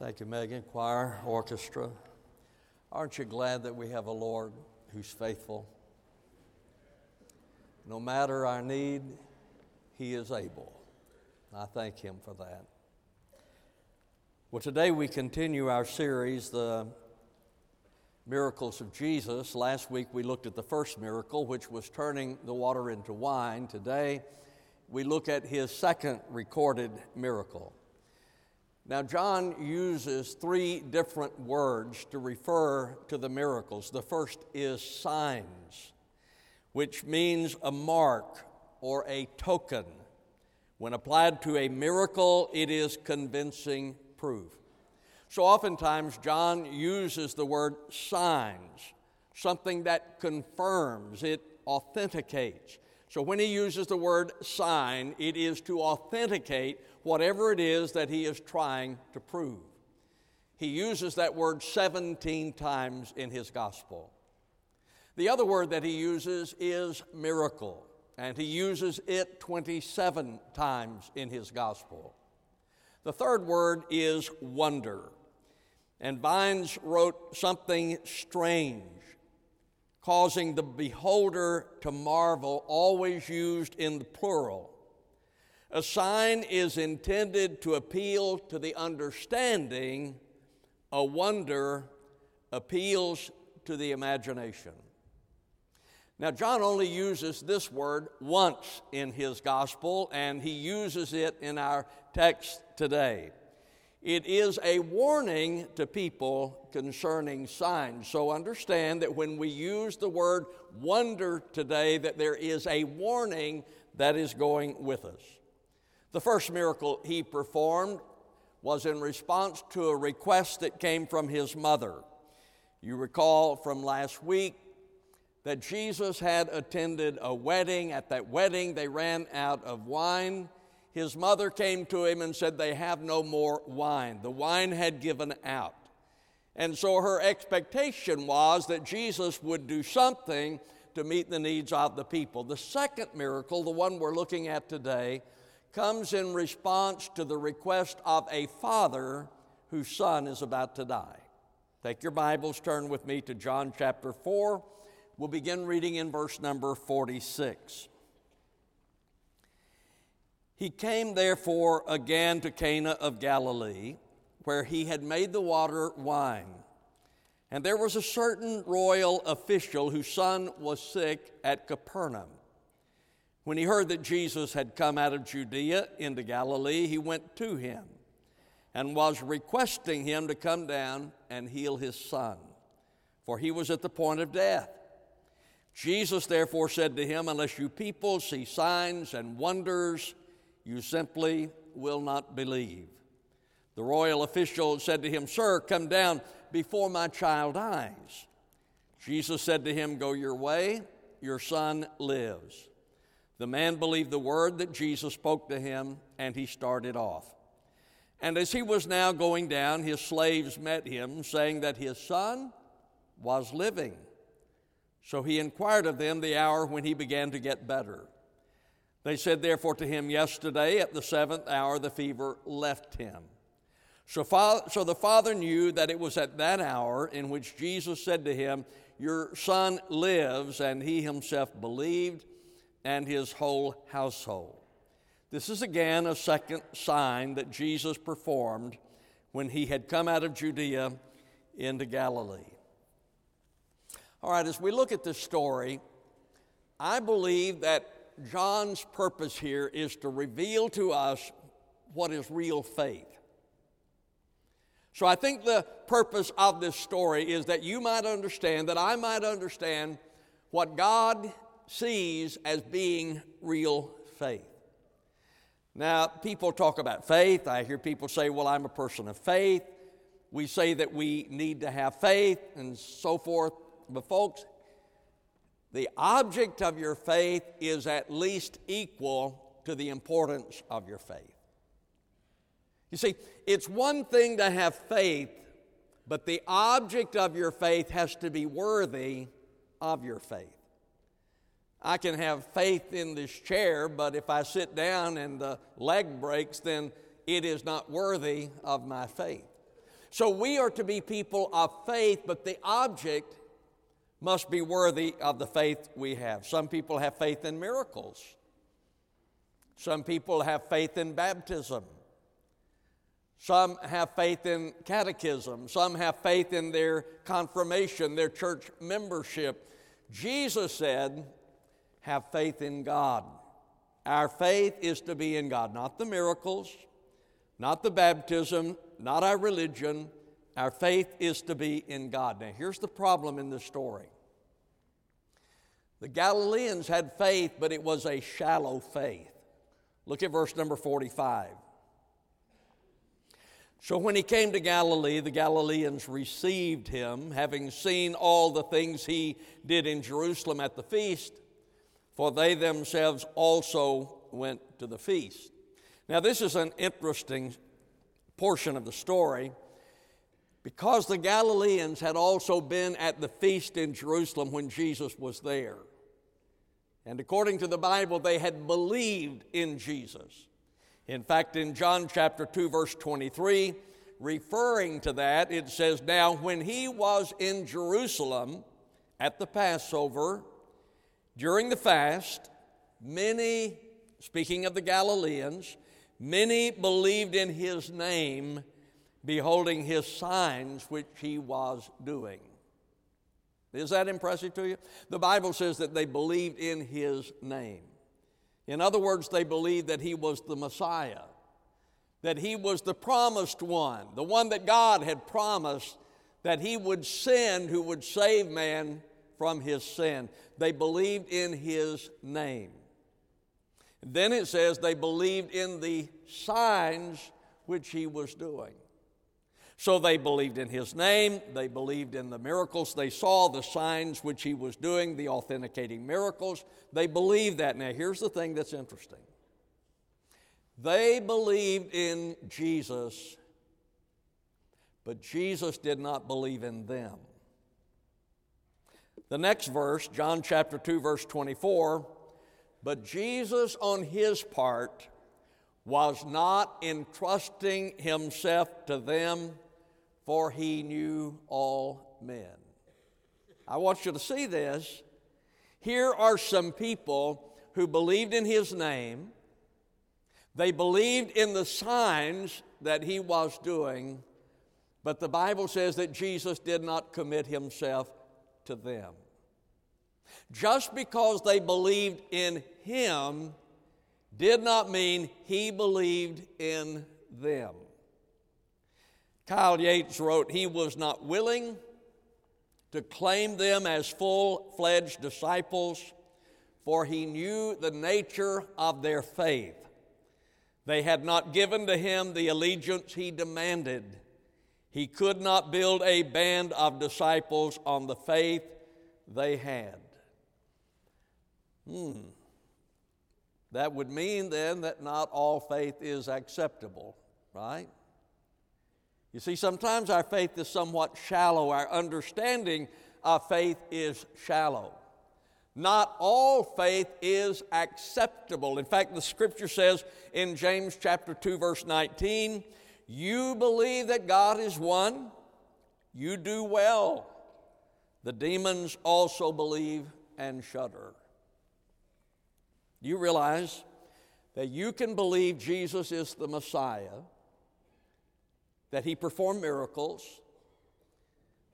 Thank you, Megan, choir, orchestra. Aren't you glad that we have a Lord who's faithful? No matter our need, He is able. I thank Him for that. Well, today we continue our series, The Miracles of Jesus. Last week we looked at the first miracle, which was turning the water into wine. Today we look at His second recorded miracle. Now, John uses three different words to refer to the miracles. The first is signs, which means a mark or a token. When applied to a miracle, it is convincing proof. So, oftentimes, John uses the word signs, something that confirms, it authenticates. So, when he uses the word sign, it is to authenticate whatever it is that he is trying to prove. He uses that word 17 times in his gospel. The other word that he uses is miracle, and he uses it 27 times in his gospel. The third word is wonder, and Vines wrote something strange, causing the beholder to marvel, always used in the plural. A sign is intended to appeal to the understanding, a wonder appeals to the imagination. Now, John only uses this word once in his gospel, and he uses it in our text today. It is a warning to people concerning signs. So understand that when we use the word wonder today, that there is a warning that is going with us. The first miracle he performed was in response to a request that came from his mother. You recall from last week that Jesus had attended a wedding. At that wedding, they ran out of wine. His mother came to him and said, They have no more wine. The wine had given out. And so her expectation was that Jesus would do something to meet the needs of the people. The second miracle, the one we're looking at today, comes in response to the request of a father whose son is about to die. Take your Bibles, turn with me to John chapter 4. We'll begin reading in verse number 46. He came therefore again to Cana of Galilee, where he had made the water wine. And there was a certain royal official whose son was sick at Capernaum. When he heard that Jesus had come out of Judea into Galilee, he went to him and was requesting him to come down and heal his son, for he was at the point of death. Jesus therefore said to him, Unless you people see signs and wonders, you simply will not believe. The royal official said to him, Sir, come down before my child dies. Jesus said to him, Go your way, your son lives. The man believed the word that Jesus spoke to him, and he started off. And as he was now going down, his slaves met him, saying that his son was living. So he inquired of them the hour when he began to get better. They said, therefore, to him, Yesterday at the seventh hour the fever left him. So, so the father knew that it was at that hour in which Jesus said to him, Your son lives, and he himself believed and his whole household. This is again a second sign that Jesus performed when he had come out of Judea into Galilee. All right, as we look at this story, I believe that John's purpose here is to reveal to us what is real faith. So I think the purpose of this story is that you might understand, that I might understand what God sees as being real faith. Now, people talk about faith. I hear people say, Well, I'm a person of faith. We say that we need to have faith and so forth. But, folks, the object of your faith is at least equal to the importance of your faith. You see, it's one thing to have faith, but the object of your faith has to be worthy of your faith. I can have faith in this chair, but if I sit down and the leg breaks, then it is not worthy of my faith. So we are to be people of faith, but the object must be worthy of the faith we have. Some people have faith in miracles. Some people have faith in baptism. Some have faith in catechism. Some have faith in their confirmation, their church membership. Jesus said, Have faith in God. Our faith is to be in God, not the miracles, not the baptism, not our religion. Our faith is to be in God. Now, here's the problem in this story the Galileans had faith, but it was a shallow faith. Look at verse number 45. So when he came to Galilee, the Galileans received him, having seen all the things he did in Jerusalem at the feast, for they themselves also went to the feast. Now, this is an interesting portion of the story because the Galileans had also been at the feast in Jerusalem when Jesus was there. And according to the Bible, they had believed in Jesus. In fact, in John chapter 2, verse 23, referring to that, it says, Now, when he was in Jerusalem at the Passover, during the fast, many, speaking of the Galileans, many believed in his name, beholding his signs which he was doing. Is that impressive to you? The Bible says that they believed in his name. In other words, they believed that he was the Messiah, that he was the promised one, the one that God had promised that he would send who would save man from his sin. They believed in his name. Then it says they believed in the signs which he was doing. So they believed in his name, they believed in the miracles they saw, the signs which he was doing, the authenticating miracles. They believed that. Now, here's the thing that's interesting they believed in Jesus, but Jesus did not believe in them. The next verse, John chapter 2, verse 24, but Jesus on his part was not entrusting himself to them for he knew all men. I want you to see this. Here are some people who believed in his name, they believed in the signs that he was doing, but the Bible says that Jesus did not commit himself to them. Just because they believed in him did not mean he believed in them. Kyle Yates wrote, He was not willing to claim them as full fledged disciples, for he knew the nature of their faith. They had not given to him the allegiance he demanded. He could not build a band of disciples on the faith they had. Hmm. That would mean then that not all faith is acceptable, right? You see, sometimes our faith is somewhat shallow, our understanding of faith is shallow. Not all faith is acceptable. In fact, the scripture says in James chapter 2 verse 19, you believe that God is one, you do well. The demons also believe and shudder. Do you realize that you can believe Jesus is the Messiah? that he performed miracles,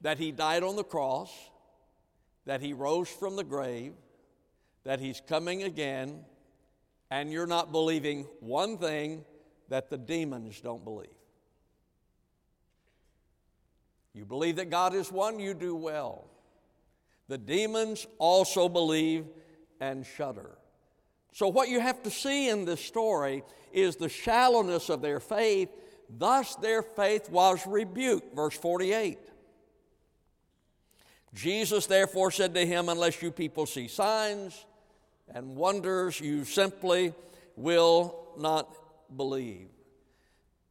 that he died on the cross, that he rose from the grave, that he's coming again, and you're not believing one thing that the demons don't believe. You believe that God is one, you do well. The demons also believe and shudder. So, what you have to see in this story is the shallowness of their faith Thus their faith was rebuked. Verse 48. Jesus therefore said to him, Unless you people see signs and wonders, you simply will not believe.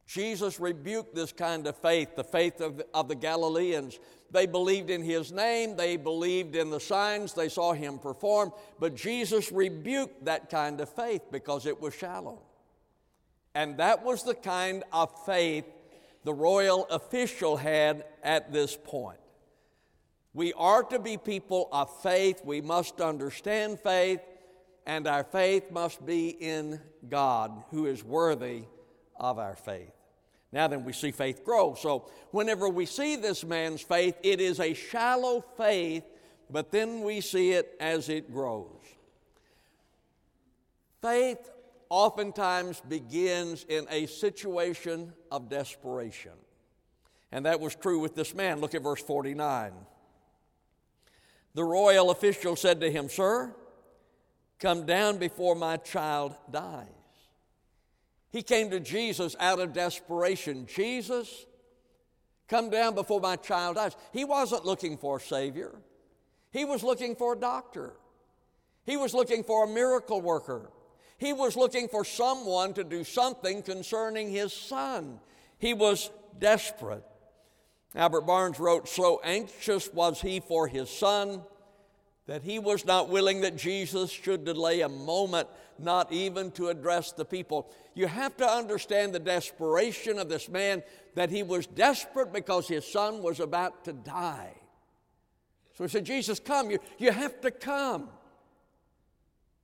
Jesus rebuked this kind of faith, the faith of, of the Galileans. They believed in his name, they believed in the signs they saw him perform, but Jesus rebuked that kind of faith because it was shallow. And that was the kind of faith the royal official had at this point. We are to be people of faith. We must understand faith, and our faith must be in God, who is worthy of our faith. Now then, we see faith grow. So, whenever we see this man's faith, it is a shallow faith, but then we see it as it grows. Faith oftentimes begins in a situation of desperation. And that was true with this man. Look at verse 49. The royal official said to him, Sir, come down before my child dies. He came to Jesus out of desperation. Jesus, come down before my child dies. He wasn't looking for a Savior, he was looking for a doctor, he was looking for a miracle worker. He was looking for someone to do something concerning his son. He was desperate. Albert Barnes wrote, So anxious was he for his son that he was not willing that Jesus should delay a moment, not even to address the people. You have to understand the desperation of this man, that he was desperate because his son was about to die. So he said, Jesus, come, you, you have to come.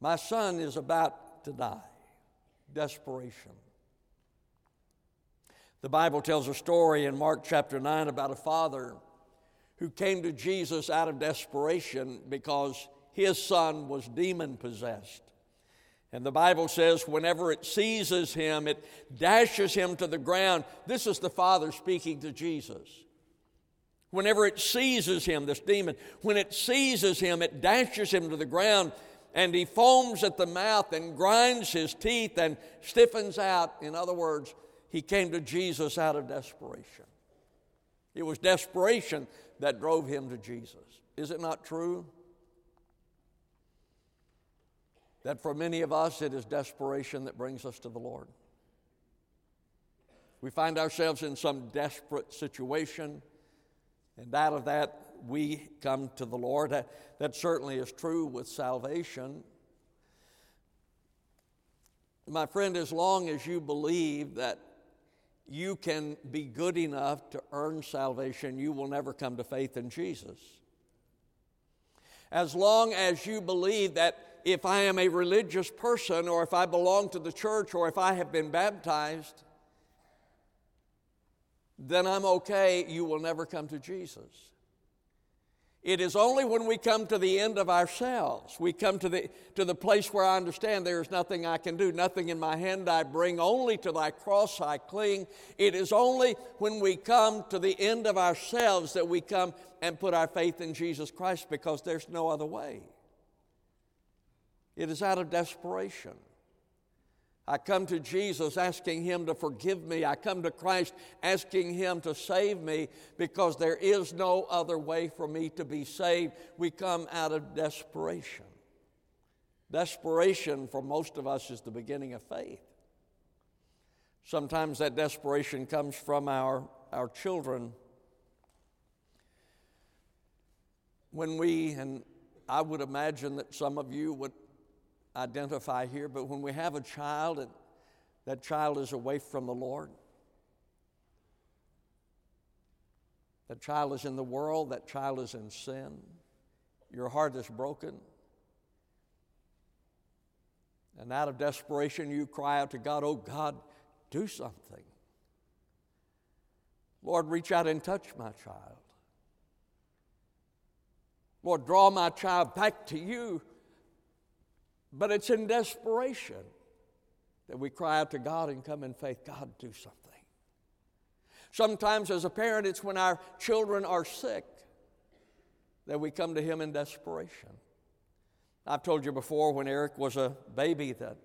My son is about to die. Desperation. The Bible tells a story in Mark chapter 9 about a father who came to Jesus out of desperation because his son was demon possessed. And the Bible says, whenever it seizes him, it dashes him to the ground. This is the Father speaking to Jesus. Whenever it seizes him, this demon, when it seizes him, it dashes him to the ground, and he foams at the mouth and grinds his teeth and stiffens out. In other words, he came to Jesus out of desperation. It was desperation that drove him to Jesus. Is it not true? That for many of us, it is desperation that brings us to the Lord. We find ourselves in some desperate situation, and out of that, we come to the Lord. That, that certainly is true with salvation. My friend, as long as you believe that you can be good enough to earn salvation, you will never come to faith in Jesus. As long as you believe that if I am a religious person, or if I belong to the church, or if I have been baptized, then I'm okay, you will never come to Jesus. It is only when we come to the end of ourselves, we come to the, to the place where I understand there is nothing I can do, nothing in my hand I bring, only to thy cross I cling. It is only when we come to the end of ourselves that we come and put our faith in Jesus Christ because there's no other way. It is out of desperation. I come to Jesus asking Him to forgive me. I come to Christ asking Him to save me because there is no other way for me to be saved. We come out of desperation. Desperation for most of us is the beginning of faith. Sometimes that desperation comes from our, our children. When we, and I would imagine that some of you would identify here, but when we have a child and that child is away from the Lord, that child is in the world, that child is in sin, your heart is broken. And out of desperation, you cry out to God, Oh God, do something. Lord, reach out and touch my child. Lord, draw my child back to you. But it's in desperation that we cry out to God and come in faith God, do something. Sometimes, as a parent, it's when our children are sick that we come to Him in desperation. I've told you before when Eric was a baby that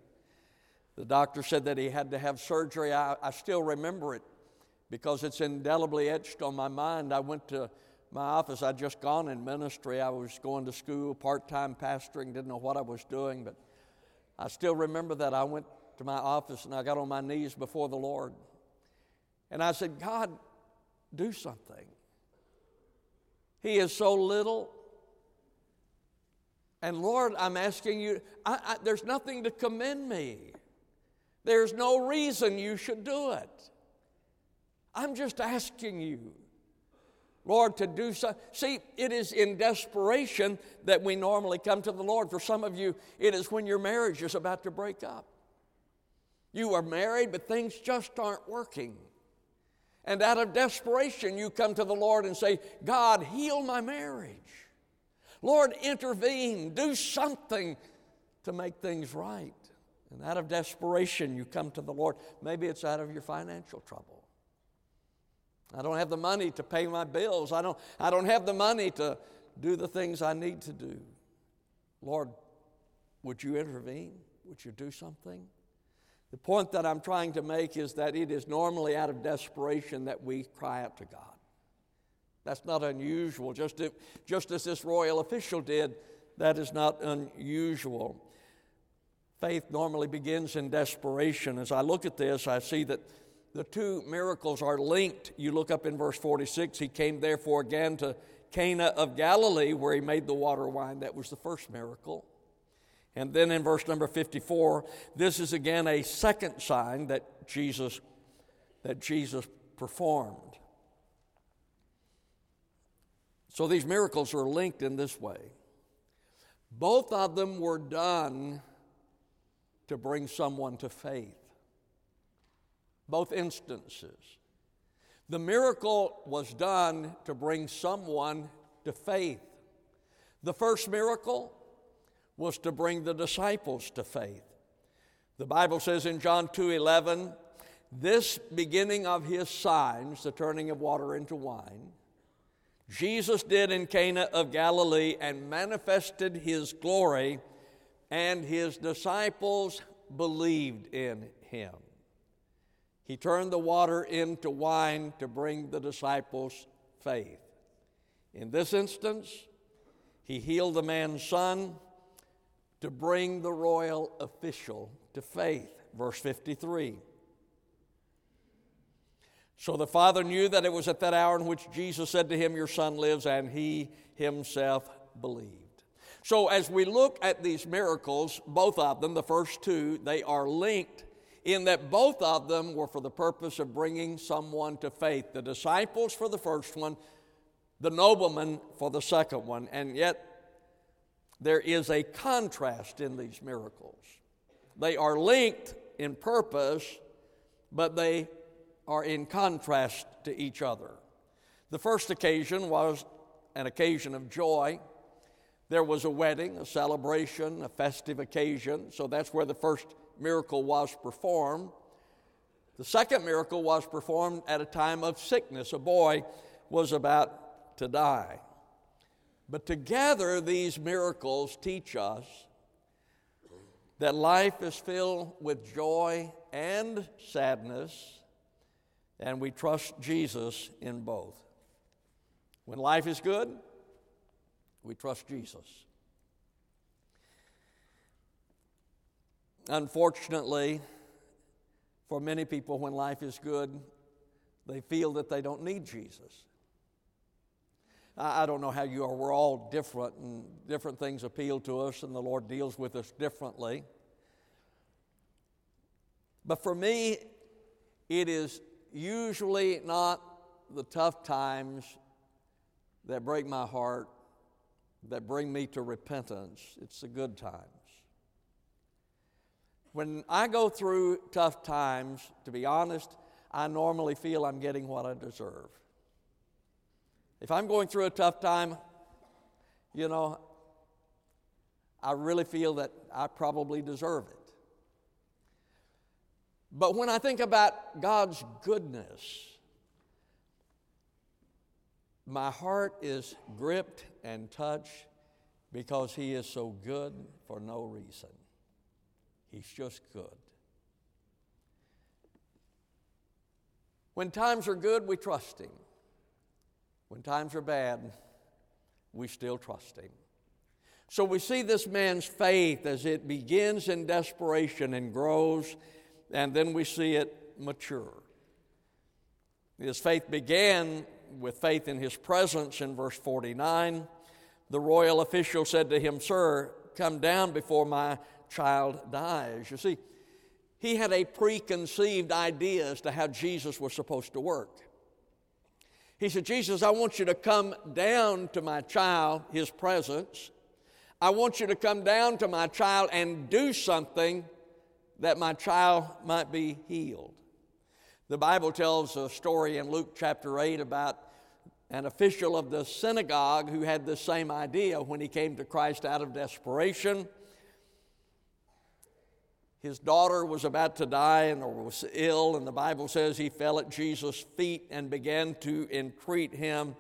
the doctor said that he had to have surgery. I, I still remember it because it's indelibly etched on my mind. I went to my office. I'd just gone in ministry. I was going to school, part time pastoring, didn't know what I was doing, but I still remember that. I went to my office and I got on my knees before the Lord. And I said, God, do something. He is so little. And Lord, I'm asking you, I, I, there's nothing to commend me. There's no reason you should do it. I'm just asking you, Lord, to do so. See, it is in desperation that we normally come to the Lord. For some of you, it is when your marriage is about to break up. You are married, but things just aren't working. And out of desperation, you come to the Lord and say, God, heal my marriage. Lord, intervene. Do something to make things right. And out of desperation, you come to the Lord. Maybe it's out of your financial trouble. I don't have the money to pay my bills. I don't, I don't have the money to do the things I need to do. Lord, would you intervene? Would you do something? The point that I'm trying to make is that it is normally out of desperation that we cry out to God. That's not unusual. Just, just as this royal official did, that is not unusual. Faith normally begins in desperation. As I look at this, I see that the two miracles are linked. You look up in verse 46, he came therefore again to Cana of Galilee, where he made the water wine. That was the first miracle. And then in verse number 54, this is again a second sign that Jesus that Jesus performed. So these miracles are linked in this way. Both of them were done to bring someone to faith both instances. The miracle was done to bring someone to faith. The first miracle was to bring the disciples to faith. The Bible says in John 2:11, this beginning of his signs, the turning of water into wine, Jesus did in Cana of Galilee and manifested his glory, and his disciples believed in him. He turned the water into wine to bring the disciples faith. In this instance, he healed the man's son to bring the royal official to faith. Verse 53. So the father knew that it was at that hour in which Jesus said to him, Your son lives, and he himself believed. So as we look at these miracles, both of them, the first two, they are linked in that both of them were for the purpose of bringing someone to faith. The disciples for the first one, the nobleman for the second one. And yet, there is a contrast in these miracles. They are linked in purpose, but they are in contrast to each other. The first occasion was an occasion of joy. There was a wedding, a celebration, a festive occasion. So that's where the first miracle was performed. The second miracle was performed at a time of sickness. A boy was about to die. But together, these miracles teach us that life is filled with joy and sadness, and we trust Jesus in both. When life is good, we trust Jesus. Unfortunately, for many people, when life is good, they feel that they don't need Jesus. I don't know how you are. We're all different, and different things appeal to us, and the Lord deals with us differently. But for me, it is usually not the tough times that break my heart, that bring me to repentance. It's the good times. When I go through tough times, to be honest, I normally feel I'm getting what I deserve. If I'm going through a tough time, you know, I really feel that I probably deserve it. But when I think about God's goodness, my heart is gripped and touched because He is so good for no reason. He's just good. When times are good, we trust Him. When times are bad, we still trust Him. So we see this man's faith as it begins in desperation and grows, and then we see it mature. His faith began with faith in his presence in verse 49. The royal official said to him, Sir, come down before my child dies. You see, he had a preconceived idea as to how Jesus was supposed to work. He said, Jesus, I want you to come down to my child, his presence. I want you to come down to my child and do something that my child might be healed. The Bible tells a story in Luke chapter 8 about an official of the synagogue who had the same idea when he came to Christ out of desperation. His daughter was about to die and was ill, and the Bible says he fell at Jesus' feet and began to entreat him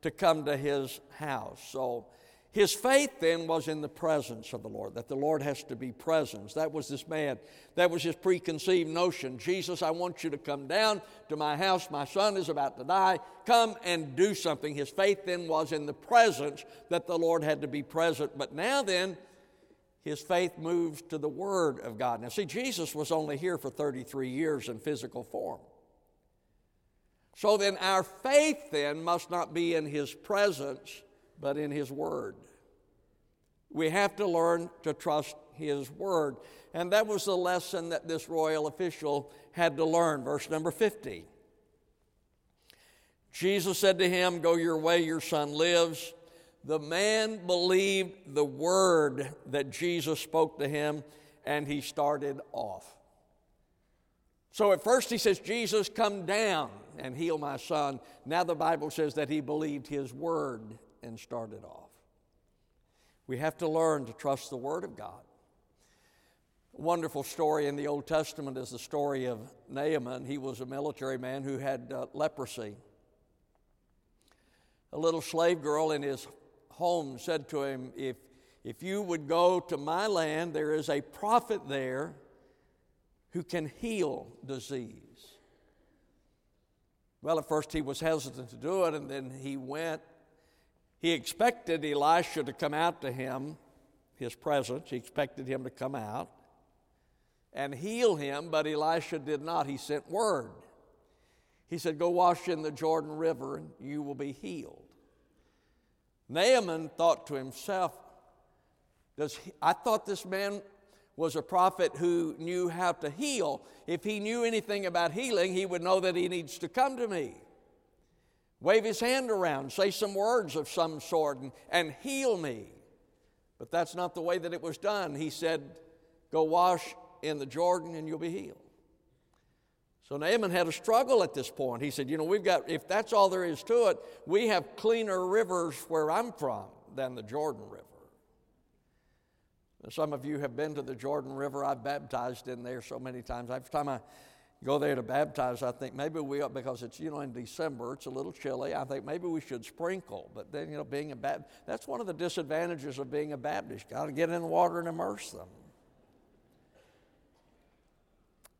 to come to his house. So his faith then was in the presence of the Lord, that the Lord has to be present. That was this man. That was his preconceived notion. Jesus, I want you to come down to my house. My son is about to die. Come and do something. His faith then was in the presence that the Lord had to be present. But now then, his faith moves to the Word of God. Now, see, Jesus was only here for 33 years in physical form. So then, our faith then must not be in His presence, but in His Word. We have to learn to trust His Word. And that was the lesson that this royal official had to learn. Verse number 50. Jesus said to him, Go your way, your son lives. The man believed the word that Jesus spoke to him and he started off. So at first he says, Jesus, come down and heal my son. Now the Bible says that he believed his word and started off. We have to learn to trust the word of God. A wonderful story in the Old Testament is the story of Naaman. He was a military man who had uh, leprosy. A little slave girl in his home said to him, If, if you would go to my land, there is a prophet there who can heal disease. Well, at first he was hesitant to do it, and then he went. He expected Elisha to come out to him, his presence. He expected him to come out and heal him, but Elisha did not. He sent word. He said, Go wash in the Jordan River, and you will be healed. Naaman thought to himself, Does he, I thought this man was a prophet who knew how to heal. If he knew anything about healing, he would know that he needs to come to me. Wave his hand around, say some words of some sort, and, and heal me. But that's not the way that it was done. He said, Go wash in the Jordan and you'll be healed. So Naaman had a struggle at this point. He said, You know, we've got, if that's all there is to it, we have cleaner rivers where I'm from than the Jordan River. Some of you have been to the Jordan River. I've baptized in there so many times. Every time I go there to baptize, I think maybe we, because it's, you know, in December, it's a little chilly. I think maybe we should sprinkle. But then, you know, being a Baptist, that's one of the disadvantages of being a Baptist. Got to get in the water and immerse them.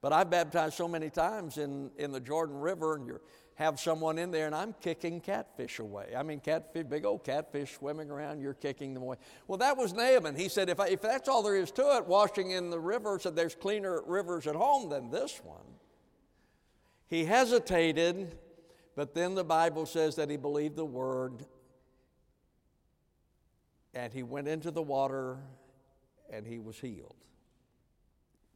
But I've baptized so many times in, in the Jordan River, and you have someone in there, and I'm kicking catfish away. I mean, catfish, big old catfish swimming around, you're kicking them away. Well, that was Naaman. He said, if, I, if that's all there is to it, washing in the river, said there's cleaner rivers at home than this one. He hesitated, but then the Bible says that he believed the word, and he went into the water, and he was healed.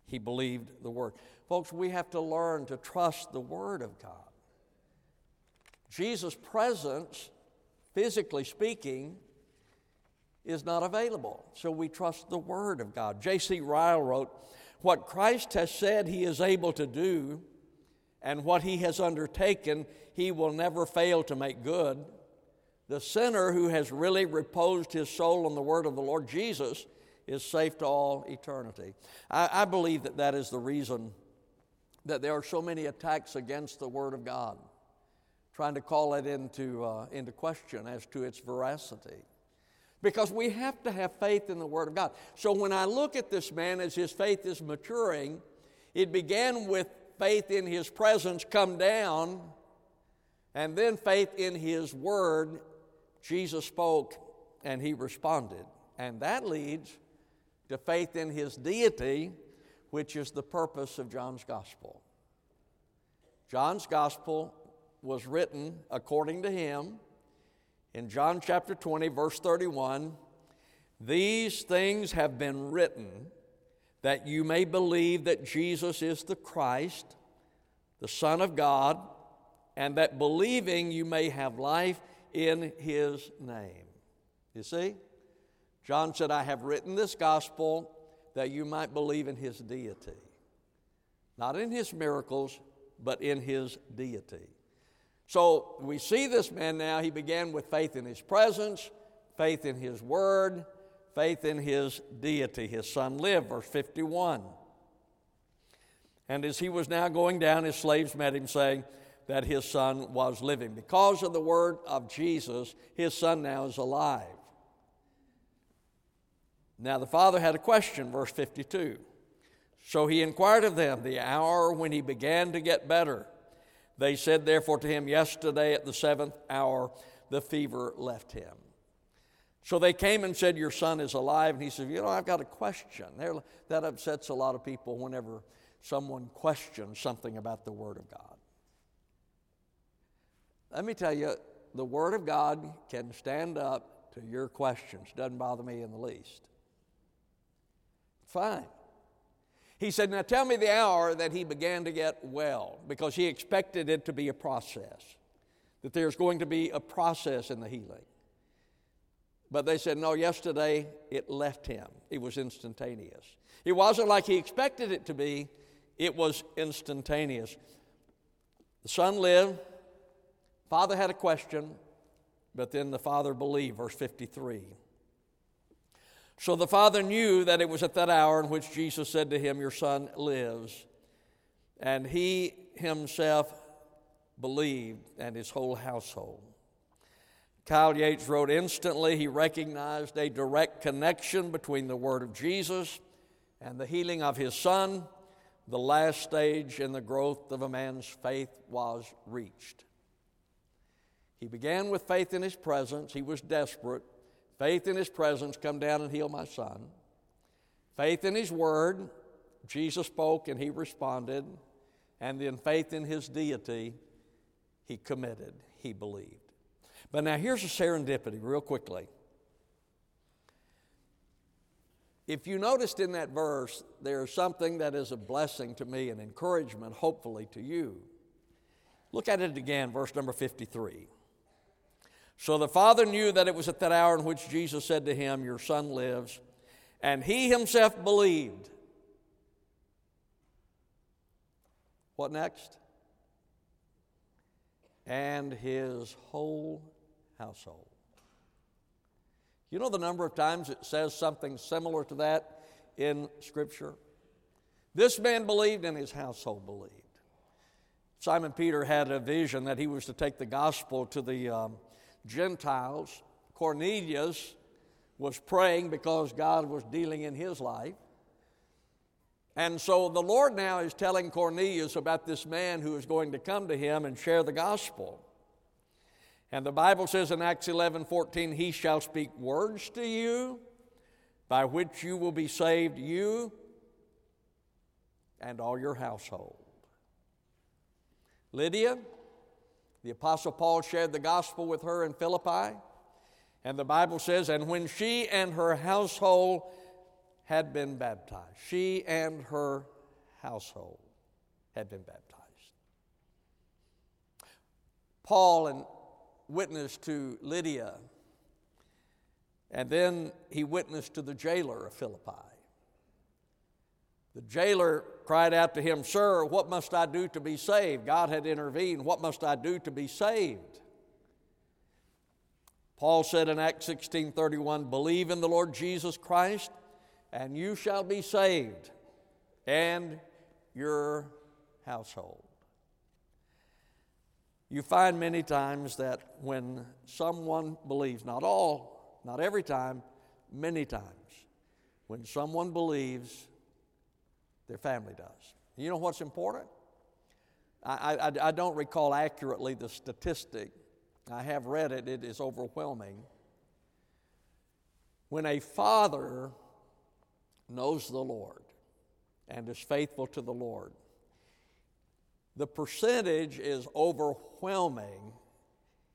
He believed the word. Folks, we have to learn to trust the Word of God. Jesus' presence, physically speaking, is not available. So we trust the Word of God. J.C. Ryle wrote, What Christ has said he is able to do, and what he has undertaken, he will never fail to make good. The sinner who has really reposed his soul on the Word of the Lord Jesus is safe to all eternity. I, I believe that that is the reason that there are so many attacks against the Word of God, trying to call it into, uh, into question as to its veracity. Because we have to have faith in the Word of God. So when I look at this man as his faith is maturing, it began with faith in his presence come down, and then faith in his Word. Jesus spoke and he responded. And that leads to faith in his deity which is the purpose of John's Gospel. John's Gospel was written according to him in John chapter 20, verse 31. These things have been written that you may believe that Jesus is the Christ, the Son of God, and that believing you may have life in his name. You see? John said, I have written this gospel that you might believe in his deity. Not in his miracles, but in his deity. So we see this man now. He began with faith in his presence, faith in his word, faith in his deity. His son lived, verse 51. And as he was now going down, his slaves met him, saying that his son was living. Because of the word of Jesus, his son now is alive. Now the father had a question, verse 52. So he inquired of them the hour when he began to get better. They said, therefore, to him, Yesterday at the seventh hour, the fever left him. So they came and said, Your son is alive. And he said, You know, I've got a question. That upsets a lot of people whenever someone questions something about the Word of God. Let me tell you, the Word of God can stand up to your questions. Doesn't bother me in the least. Fine. He said, Now tell me the hour that he began to get well, because he expected it to be a process, that there's going to be a process in the healing. But they said, No, yesterday it left him. It was instantaneous. It wasn't like he expected it to be, it was instantaneous. The son lived. Father had a question, but then the father believed, verse 53. So the father knew that it was at that hour in which Jesus said to him, Your son lives. And he himself believed, and his whole household. Kyle Yates wrote, Instantly he recognized a direct connection between the word of Jesus and the healing of his son. The last stage in the growth of a man's faith was reached. He began with faith in his presence. He was desperate. Faith in his presence, come down and heal my son. Faith in his word, Jesus spoke and he responded. And then faith in his deity, he committed, he believed. But now here's a serendipity, real quickly. If you noticed in that verse, there's something that is a blessing to me and encouragement, hopefully, to you. Look at it again, verse number 53. So the father knew that it was at that hour in which Jesus said to him, Your son lives. And he himself believed. What next? And his whole household. You know the number of times it says something similar to that in Scripture? This man believed and his household believed. Simon Peter had a vision that he was to take the gospel to the um, Gentiles. Cornelius was praying because God was dealing in his life. And so the Lord now is telling Cornelius about this man who is going to come to him and share the gospel. And the Bible says in Acts 11 14, He shall speak words to you by which you will be saved, you and all your household. Lydia, the Apostle Paul shared the gospel with her in Philippi. And the Bible says, and when she and her household had been baptized, she and her household had been baptized. Paul and witnessed to Lydia, and then he witnessed to the jailer of Philippi. The jailer cried out to him, Sir, what must I do to be saved? God had intervened. What must I do to be saved? Paul said in Acts 16 31, Believe in the Lord Jesus Christ, and you shall be saved, and your household. You find many times that when someone believes, not all, not every time, many times, when someone believes, their family does. You know what's important? I, I, I don't recall accurately the statistic. I have read it, it is overwhelming. When a father knows the Lord and is faithful to the Lord, the percentage is overwhelming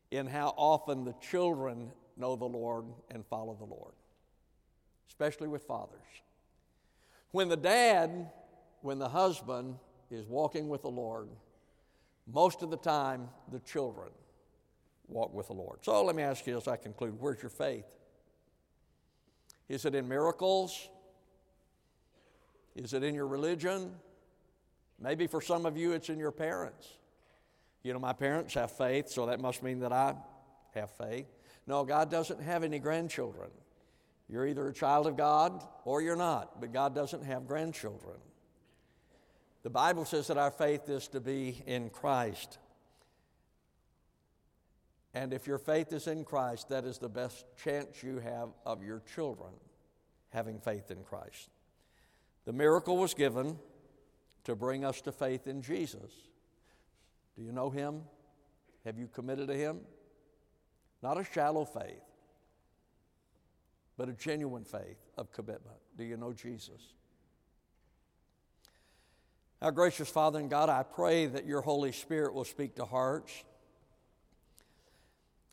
in how often the children know the Lord and follow the Lord, especially with fathers. When the dad, when the husband is walking with the Lord, most of the time the children walk with the Lord. So let me ask you as I conclude where's your faith? Is it in miracles? Is it in your religion? Maybe for some of you it's in your parents. You know, my parents have faith, so that must mean that I have faith. No, God doesn't have any grandchildren. You're either a child of God or you're not, but God doesn't have grandchildren. The Bible says that our faith is to be in Christ. And if your faith is in Christ, that is the best chance you have of your children having faith in Christ. The miracle was given to bring us to faith in Jesus. Do you know Him? Have you committed to Him? Not a shallow faith, but a genuine faith of commitment. Do you know Jesus? Our gracious Father and God, I pray that your Holy Spirit will speak to hearts.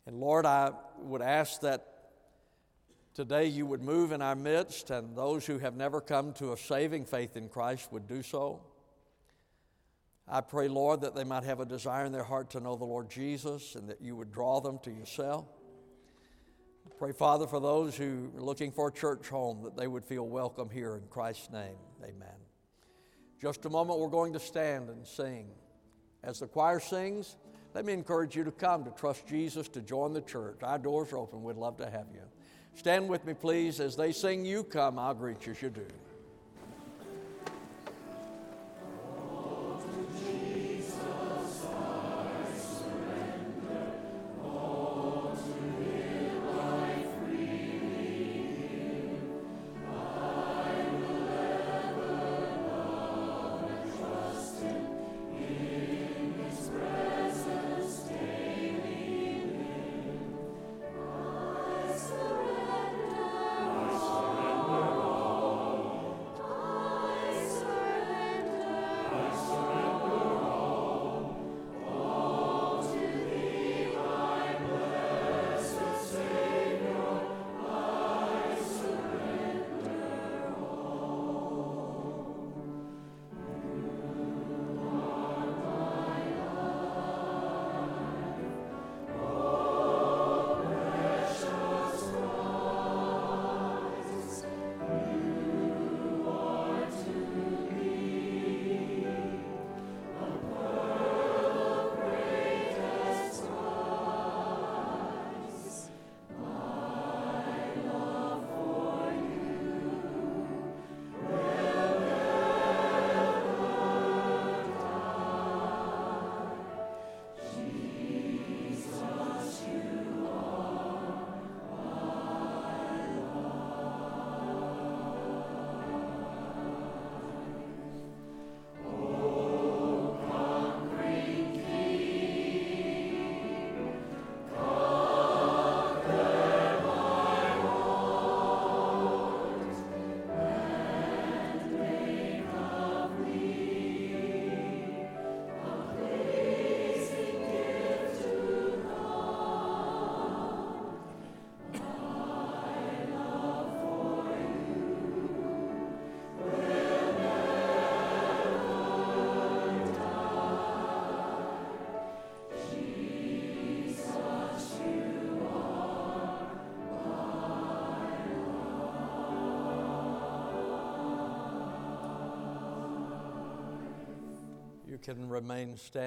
And Lord, I would ask that today you would move in our midst, and those who have never come to a saving faith in Christ would do so. I pray, Lord, that they might have a desire in their heart to know the Lord Jesus and that you would draw them to yourself. I pray, Father, for those who are looking for a church home, that they would feel welcome here in Christ's name. Amen. Just a moment, we're going to stand and sing. As the choir sings, let me encourage you to come to trust Jesus, to join the church. Our doors are open. We'd love to have you. Stand with me, please. As they sing, You Come, I'll greet you as you do. Can remain standing.